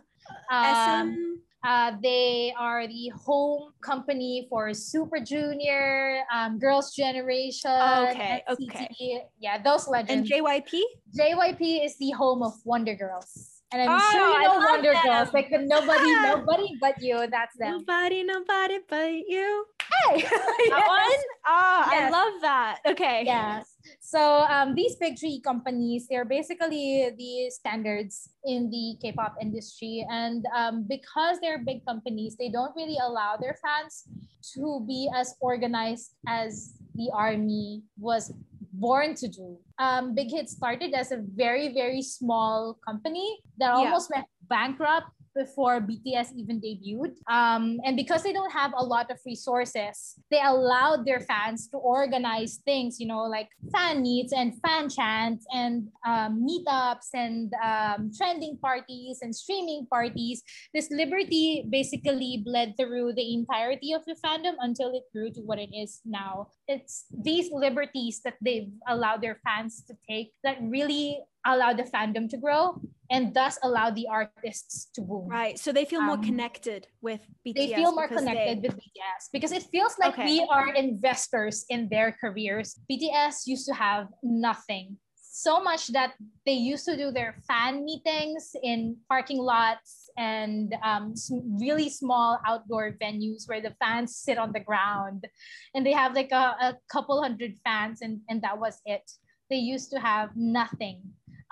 Um, SM uh, they are the home company for Super Junior, um, Girls' Generation. Okay, NCT. okay. Yeah, those legends. and. JYP. JYP is the home of Wonder Girls. And I'm Oh, sure you know Wonder them. Girls. Like nobody, nobody but you. That's them. Nobody, nobody but you. Hey. That one? Ah, I love that. Okay. Yes. So um, these big three companies, they're basically the standards in the K-pop industry, and um, because they're big companies, they don't really allow their fans to be as organized as the army was born to do. Um, Big Hit started as a very, very small company that almost yeah. went bankrupt before BTS even debuted. Um, and because they don't have a lot of resources, they allowed their fans to organize things, you know, like fan meets and fan chants and um, meetups and um, trending parties and streaming parties. This liberty basically bled through the entirety of the fandom until it grew to what it is now. It's these liberties that they've allowed their fans to take that really allow the fandom to grow and thus allow the artists to boom. Right. So they feel more um, connected with BTS. They feel more connected they... with BTS because it feels like okay. we are investors in their careers. BTS used to have nothing. So much that they used to do their fan meetings in parking lots and um, really small outdoor venues where the fans sit on the ground and they have like a, a couple hundred fans and, and that was it. They used to have nothing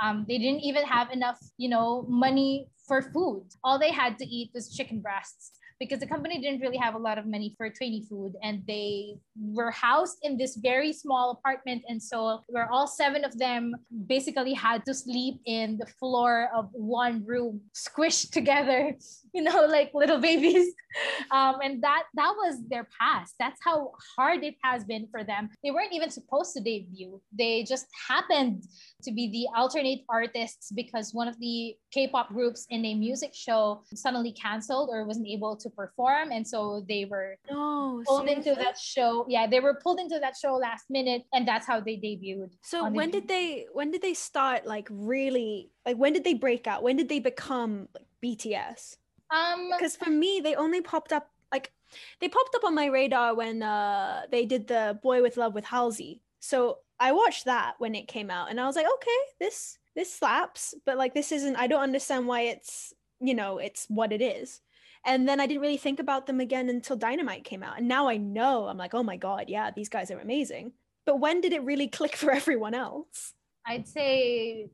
um, they didn't even have enough, you know, money for food. All they had to eat was chicken breasts because the company didn't really have a lot of money for trainee food and they were housed in this very small apartment and so where all seven of them basically had to sleep in the floor of one room squished together you know like little babies. Um, and that that was their past. That's how hard it has been for them. They weren't even supposed to debut. They just happened to be the alternate artists because one of the k-pop groups in a music show suddenly canceled or wasn't able to perform and so they were oh, pulled seriously? into that show yeah they were pulled into that show last minute and that's how they debuted so when the did they when did they start like really like when did they break out when did they become like bts um, because for me, they only popped up like they popped up on my radar when uh they did the Boy with Luv with Halsey. So I watched that when it came out, and I was like, okay, this this slaps, but like this isn't. I don't understand why it's you know it's what it is. And then I didn't really think about them again until Dynamite came out, and now I know. I'm like, oh my god, yeah, these guys are amazing. But when did it really click for everyone else? I'd say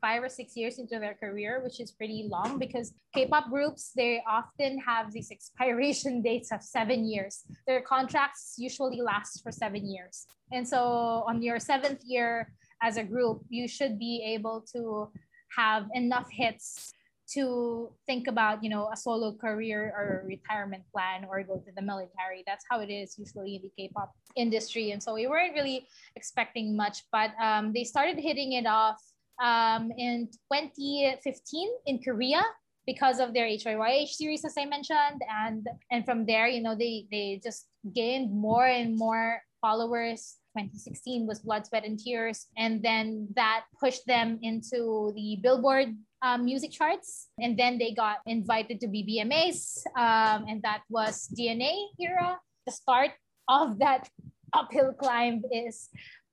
five or six years into their career, which is pretty long because K-pop groups they often have these expiration dates of seven years. Their contracts usually last for seven years, and so on your seventh year as a group, you should be able to have enough hits to think about you know a solo career or retirement plan or go to the military. That's how it is usually in the k-pop industry. And so we weren't really expecting much but um, they started hitting it off um, in 2015 in Korea because of their HYYH series, as I mentioned, and and from there, you know, they they just gained more and more followers. 2016 was Blood, Sweat, and Tears, and then that pushed them into the Billboard um, music charts. And then they got invited to BBMAs, um, and that was DNA era. The start of that uphill climb is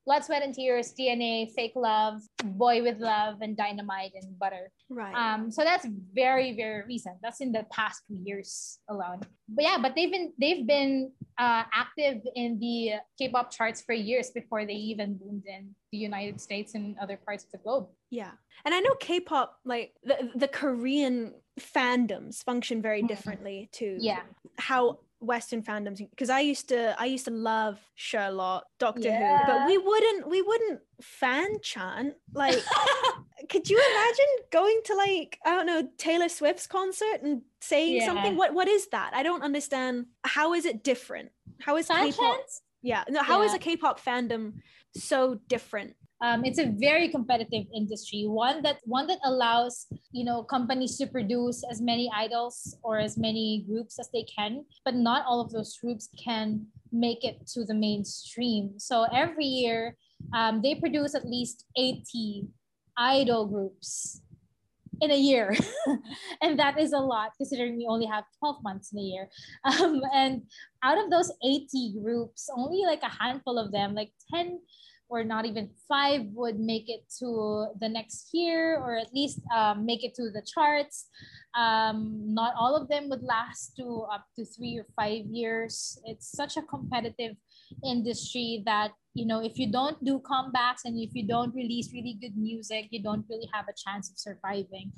Blood, Sweat, and Tears, DNA, Fake Love, Boy with Luv, and Dynamite and Butter. Right. Um, so that's very, very recent. That's in the past two years alone. But yeah, but they've been they've been uh, active in the K-pop charts for years before they even boomed in the United States and other parts of the globe. Yeah, and I know K-pop, like the the Korean fandoms function very mm-hmm. differently to yeah how Western fandoms because I used to I used to love Sherlock, Doctor yeah. Who, but we wouldn't we wouldn't fan chant like. could you imagine going to like I don't know Taylor Swift's concert and saying yeah. something? What what is that? I don't understand. How is it different? How is fan K-pop? Chants? Yeah, no. How yeah. is a K-pop fandom so different um, it's a very competitive industry one that one that allows you know companies to produce as many idols or as many groups as they can but not all of those groups can make it to the mainstream. So every year um, they produce at least 80 idol groups in a year. And that is a lot considering we only have 12 months in a year. Um, and out of those 80 groups only like a handful of them like 10 or not even five would make it to the next year or at least um, make it to the charts. Um, not all of them would last to up to three or five years. It's such a competitive industry that you know if you don't do comebacks and if you don't release really good music you don't really have a chance of surviving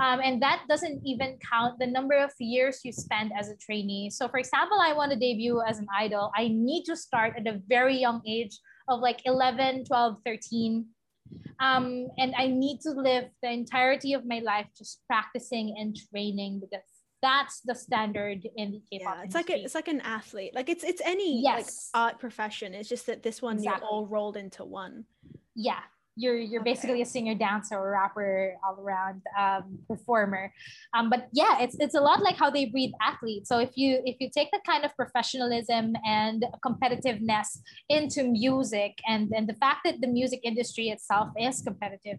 um, and that doesn't even count the number of years you spend as a trainee so for example i want to debut as an idol i need to start at a very young age of like 11, 12, 13. Um, and I need to live the entirety of my life just practicing and training because that's the standard in the K-pop. Yeah, it's industry. like a, it's like an athlete. Like it's it's any yes. like art profession. It's just that this one exactly. you're all rolled into one. Yeah, you're you're okay. basically a singer dancer or rapper all around um, performer um, but yeah it's it's a lot like how they breed athletes so if you if you take the kind of professionalism and competitiveness into music and and the fact that the music industry itself is competitive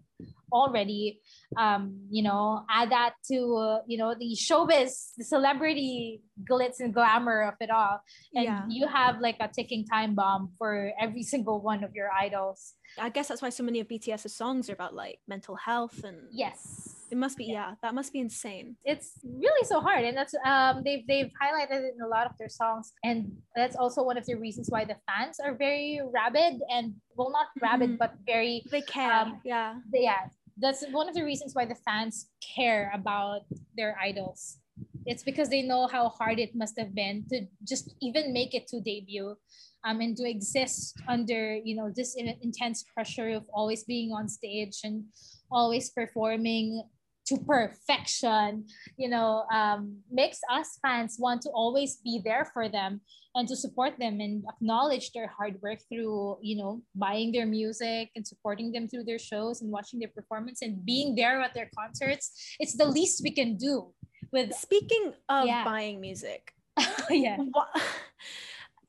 already um, you know add that to uh, you know the showbiz the celebrity glitz and glamour of it all and yeah. you have like a ticking time bomb for every single one of your idols I guess that's why so many of BTS's songs are about like mental health and yes. It must be yeah. yeah, that must be insane. It's really so hard. And that's um they've they've highlighted it in a lot of their songs. And that's also one of the reasons why the fans are very rabid and well not rabid mm-hmm. but very they care. Um, yeah. They, yeah. That's one of the reasons why the fans care about their idols. It's because they know how hard it must have been to just even make it to debut um, and to exist under you know this intense pressure of always being on stage and always performing to perfection you know um, makes us fans want to always be there for them and to support them and acknowledge their hard work through you know buying their music and supporting them through their shows and watching their performance and being there at their concerts it's the least we can do with speaking of yeah. buying music yeah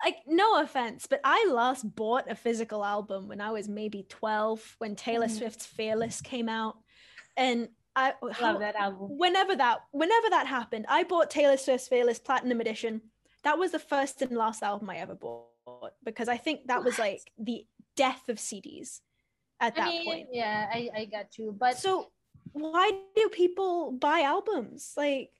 like no offense, but I last bought a physical album when I was maybe 12 when Taylor mm-hmm. Swift's Fearless came out. And I love how, that album. Whenever that whenever that happened, I bought Taylor Swift's Fearless Platinum Edition. That was the first and last album I ever bought because I think that what? was like the death of CDs at I that mean, point. Yeah, I, I got you. But so why do people buy albums? Like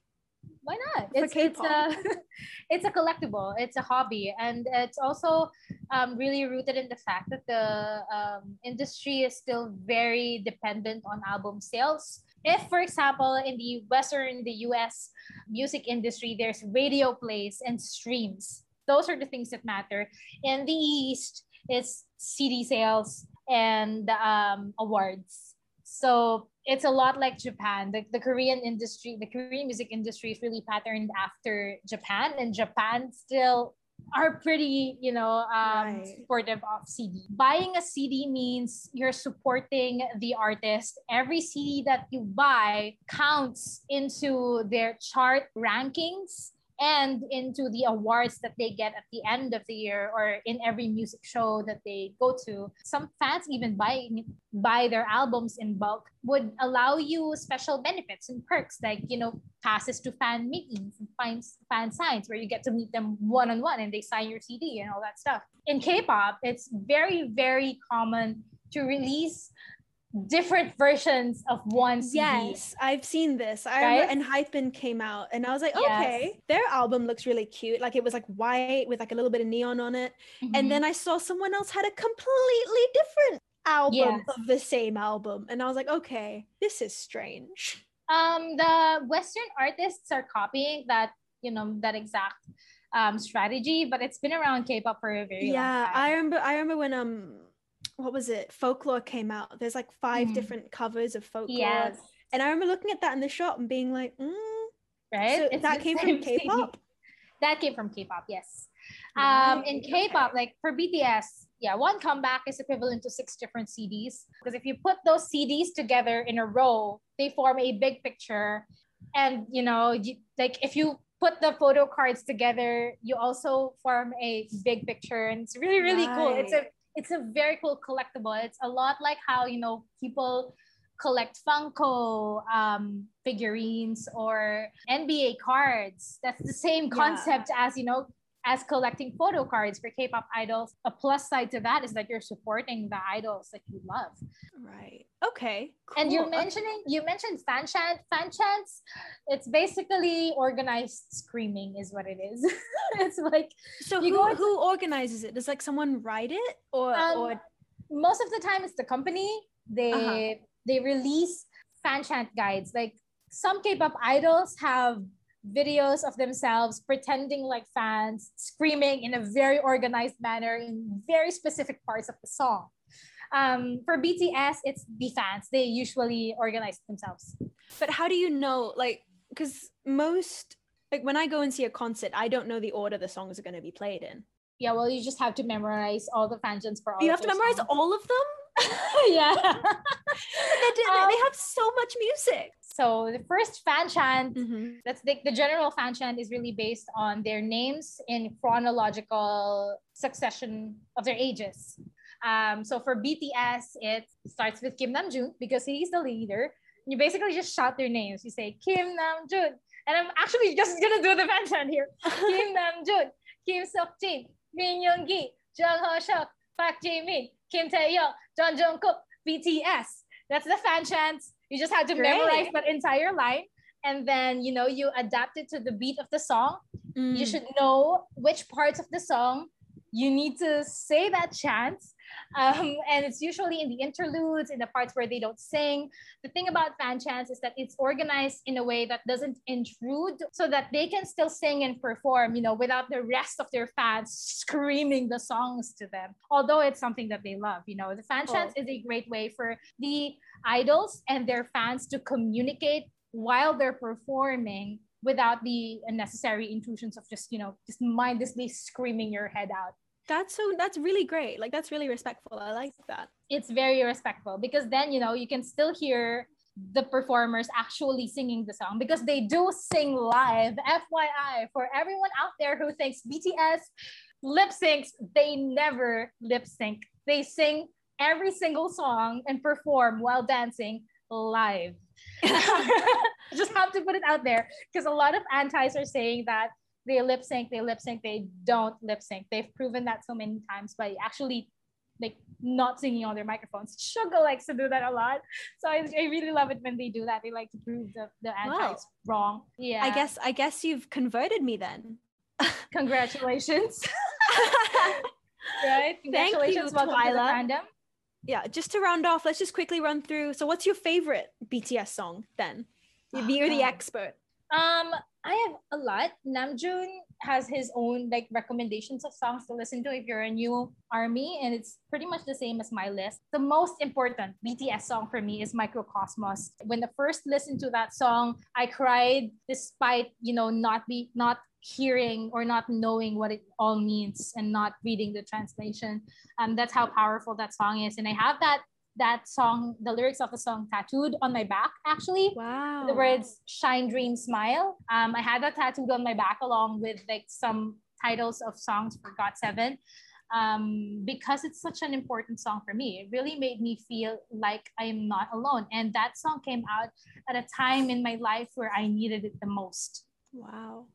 why not? It's it's a it's a collectible. It's a hobby, and it's also um, really rooted in the fact that the um, industry is still very dependent on album sales. If, for example, in the Western, the U.S. music industry, there's radio plays and streams. Those are the things that matter. In the East, it's CD sales and um, awards. So it's a lot like Japan. The, the Korean industry, the Korean music industry is really patterned after Japan, and Japan still are pretty, you know, um, right. supportive of CD. Buying a CD means you're supporting the artist. Every CD that you buy counts into their chart rankings and into the awards that they get at the end of the year or in every music show that they go to. Some fans even buy buy their albums in bulk would allow you special benefits and perks like you know passes to fan meetings and fan, fan signs where you get to meet them one on one and they sign your CD and all that stuff. In K-pop, it's very very common to release different versions of one CD. Yes, I've seen this. I right? Enhypen came out and I was like, okay, yes. their album looks really cute. Like it was like white with like a little bit of neon on it. Mm-hmm. And then I saw someone else had a completely different album yes. of the same album. And I was like, okay, this is strange. Um, the Western artists are copying that, you know, that exact um strategy, but it's been around K-pop for a very yeah, long time. Yeah, I remember I remember when um what was it? Folklore came out. There's like 5 mm. different covers of folklore. Yes. And I remember looking at that in the shop and being like, mm. right? So that came from K-pop. That came from K-pop, yes. Um, in K-pop, like for BTS, yeah, one comeback is equivalent to six different CDs. Because if you put those CDs together in a row, they form a big picture. And you know, you, like if you put the photo cards together, you also form a big picture, and it's really really right. cool. It's a it's a very cool collectible. It's a lot like how you know people collect Funko um, figurines or NBA cards. That's the same concept yeah. as you know as collecting photo cards for K-pop idols. A plus side to that is that you're supporting the idols that you love. Right. Okay. And you're mentioning you mentioned fan chant. Fan chants. It's basically organized screaming, is what it is. it's like So you who, go into- who organizes it? Does like someone write it or Um, or most of the time it's the company. They Uh-huh. they release fan chant guides. Like some K-pop idols have videos of themselves pretending like fans, screaming in a very organized manner in very specific parts of the song. Um, for BTS, it's the fans. They usually organize themselves. but how do you know like because most like when I go and see a concert, I don't know the order the songs are going to be played in. Yeah, well, you just have to memorize all the fan chants for all. you have to memorize songs. all of them. yeah. they, Um, they have so much music. so the first fan chant Mhm. that's the, the general fan chant is really based on their names in chronological succession of their ages. Um, so for BTS, it starts with Kim Namjoon because he's the leader. You basically just shout their names. You say Kim Namjoon, and I'm actually just gonna do the fan chant here. Kim Namjoon, Kim Seokjin, Min Yoongi, Jung Hoseok, Park Jimin, Kim Taehyung, Jeon Jungkook, BTS. That's the fan chants. You just had to Great. memorize that entire line, and then you know you adapt it to the beat of the song. You Mm. should know which parts of the song you need to say that chant. Um, and it's usually in the interludes, in the parts where they don't sing. The thing about fan chants is that it's organized in a way that doesn't intrude so that they can still sing and perform, you know, without the rest of their fans screaming the songs to them. Although it's something that they love, you know, the fan chants is a great way for the idols and their fans to communicate while they're performing without the unnecessary intrusions of just, you know, just mindlessly screaming your head out. That's so that's really great. Like that's really respectful. I like that. it's very respectful because then you know you can still hear the performers actually singing the song because they do sing live fyi for everyone out there who thinks bts lip syncs they never lip sync they sing every single song and perform while dancing live just have to put it out there because a lot of antis are saying that they lip sync they lip sync they don't lip sync they've proven that so many times by actually like not singing on their microphones. Suga likes to do that a lot. So I, I really love it when they do that. They like to prove the, the antis wrong. Yeah. I guess I guess you've converted me then. congratulations. right? Thank you, Welcome Twila. fandom. yeah, just to round off, let's just quickly run through. So what's your favorite BTS song then? Oh, You're the expert. Um, I have a lot. Namjoon has his own like recommendations of songs to listen to if you're a new army, and it's pretty much the same as my list. The most important BTS song for me is Mikrokosmos. When the first listened to that song, I cried despite you know not be not hearing or not knowing what it all means and not reading the translation. Um, that's how powerful that song is, and I have that that song, the lyrics of the song tattooed on my back actually Wow. the words shine dream smile um i had that tattooed on my back along with like some titles of songs for God seven um because it's such an important song for me it really made me feel like i am not alone and that song came out at a time in my life where i needed it the most Wow.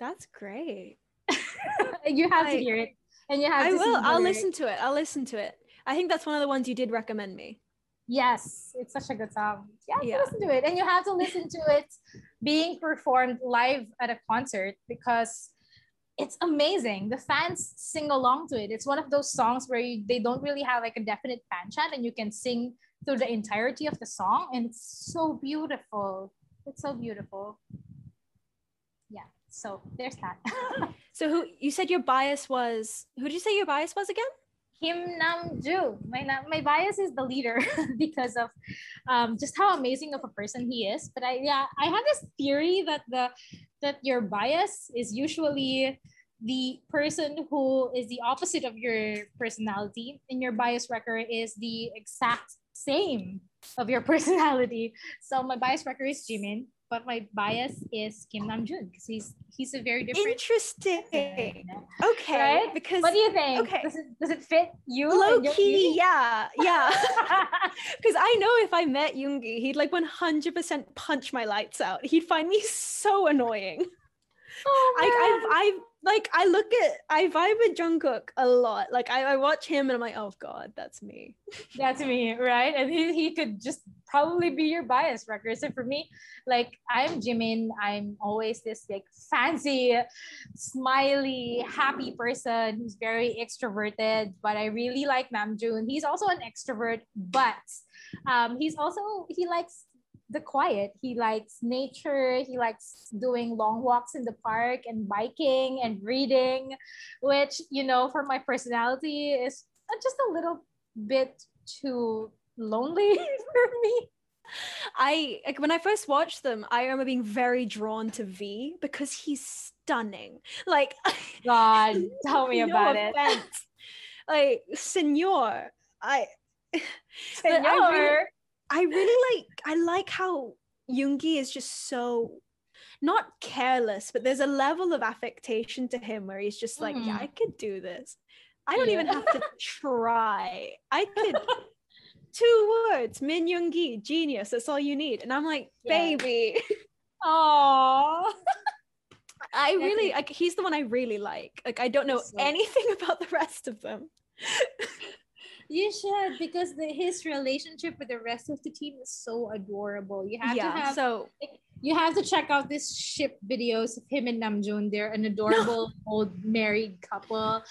That's great. you have I- to hear it and you have I to will. I'll listen to it. I'll listen to it. I think that's one of the ones you did recommend me. Yes, it's such a good song. You have Yeah. listen to it. And you have to listen to it being performed live at a concert because it's amazing. The fans sing along to it. It's one of those songs where you, they don't really have like a definite fan chant and you can sing through the entirety of the song. And it's so beautiful. It's so beautiful. Yeah. So there's that. So who you said your bias was? Who did you say your bias was again? Kim Namjoon. My my bias is the leader because of um, just how amazing of a person he is. But I yeah, I have this theory that the that your bias is usually the person who is the opposite of your personality, and your bias record is the exact same of your personality. So my bias record is Jimin, but my bias is Kim Namjoon because he's he's a very different. Interesting. person. Okay. Right? Because What do you think? Okay. Does it, does it fit you? low key, yeah, yeah. Because I know if I met Yoongi, he'd like 100% punch my lights out. He'd find me so annoying. Oh, I. I've, I've, like I look at I vibe with Jungkook a lot. Like I, I watch him and I'm like, oh god, that's me. That's me, right? And he, he could just probably be your bias record. So for me, like I'm Jimin. I'm always this like fancy, smiley, happy person who's very extroverted. But I really like Namjoon. He's also an extrovert, but um, he's also he likes the quiet. He likes nature. He likes doing long walks in the park and biking and reading, which, you know, for my personality is just a little bit too lonely for me. I like when I first watched them, I remember being very drawn to V because he's stunning. Like God, tell me no about offense. it. Like Senor, I Senor. I really, I really like I like how Yoongi is just so not careless, but there's a level of affectation to him where he's just like, mm. yeah, I could do this. I don't yeah. even have to try. I could two words, Min Yoongi, genius. That's all you need. And I'm like, yeah. baby. Aww. I really like he's the one I really like. Like I don't know so. anything about the rest of them. You should because the, his relationship with the rest of the team is so adorable. You have yeah, to have so you have to check out this ship videos of him and Namjoon. They're an adorable old married couple.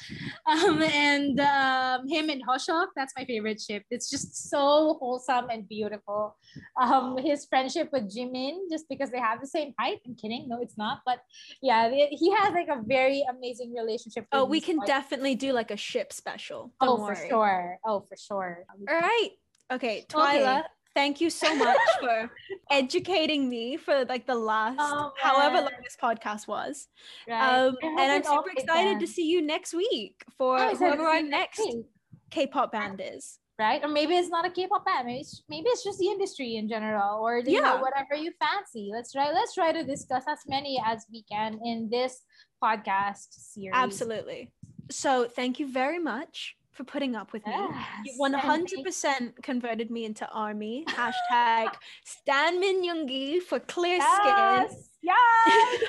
Um, and um, him and Hoseok, that's my favorite ship. It's just so wholesome and beautiful. Um, his friendship with Jimin, just because they have the same height. I'm kidding. No, it's not. But yeah, he has like a very amazing relationship. Oh, we can definitely do like a ship special. Don't oh, worry. for sure. Oh, for sure. All right. Okay, Twila, okay thank you so much for educating me for like the last oh, however long this podcast was. Right. Um, and I'm super excited to see you next week for oh, whoever our next K-pop band is. Right, or maybe it's not a K-pop band. Maybe it's, maybe it's just the industry in general, or you yeah. know, whatever you fancy. Let's try. Let's try to discuss as many as we can in this podcast series. Absolutely. So, thank you very much for putting up with me. you 100% converted me into army. Hashtag Stan Min Yoongi for clear yes, skin. Yes.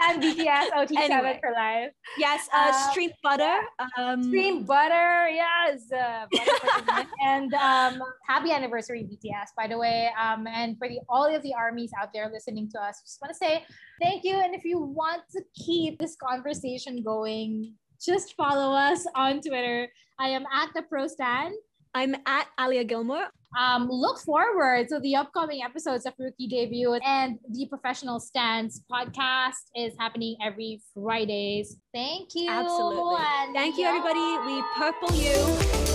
and BTS OT7 anyway. for life. Yes, uh, uh, Stream Butter. Um, Stream Butter, yes. Uh, butter and um, happy anniversary, BTS, by the way. Um, and for the all of the armies out there listening to us, just want to say thank you. And if you want to keep this conversation going, just follow us on Twitter. I am at the ProStan. I'm at Aliya Gilmore. Um, look forward to the upcoming episodes of Rookie Debut and the Professional Stance podcast is happening every Fridays. Thank you. Absolutely. And Thank you, everybody. We purple you.